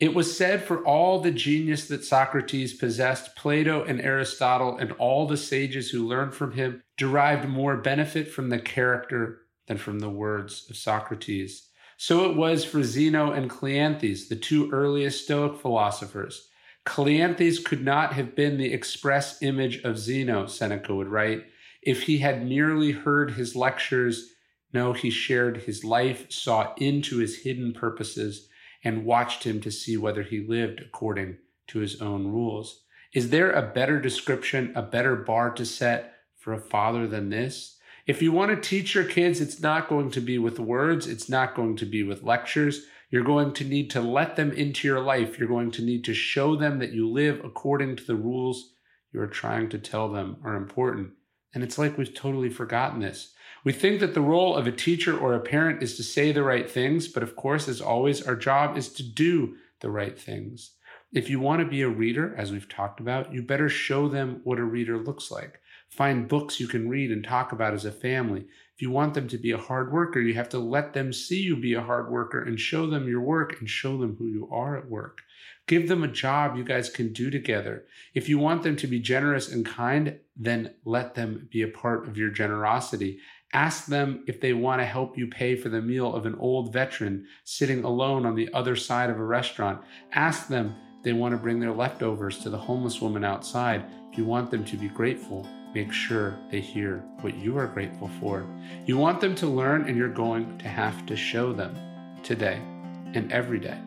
It was said for all the genius that Socrates possessed, Plato and Aristotle and all the sages who learned from him derived more benefit from the character than from the words of Socrates. So it was for Zeno and Cleanthes, the two earliest Stoic philosophers. Cleanthes could not have been the express image of Zeno, Seneca would write, if he had merely heard his lectures. No, he shared his life, saw into his hidden purposes, and watched him to see whether he lived according to his own rules. Is there a better description, a better bar to set for a father than this? If you want to teach your kids, it's not going to be with words, it's not going to be with lectures. You're going to need to let them into your life. You're going to need to show them that you live according to the rules you are trying to tell them are important. And it's like we've totally forgotten this. We think that the role of a teacher or a parent is to say the right things, but of course, as always, our job is to do the right things. If you want to be a reader, as we've talked about, you better show them what a reader looks like. Find books you can read and talk about as a family. If you want them to be a hard worker, you have to let them see you be a hard worker and show them your work and show them who you are at work. Give them a job you guys can do together. If you want them to be generous and kind, then let them be a part of your generosity. Ask them if they want to help you pay for the meal of an old veteran sitting alone on the other side of a restaurant. Ask them if they want to bring their leftovers to the homeless woman outside. If you want them to be grateful, make sure they hear what you are grateful for. You want them to learn, and you're going to have to show them today and every day.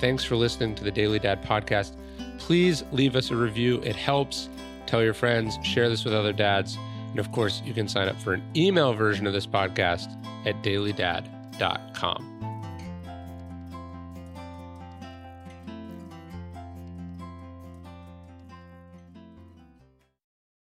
Thanks for listening to the Daily Dad podcast. Please leave us a review, it helps. Tell your friends, share this with other dads. And of course, you can sign up for an email version of this podcast at dailydad.com.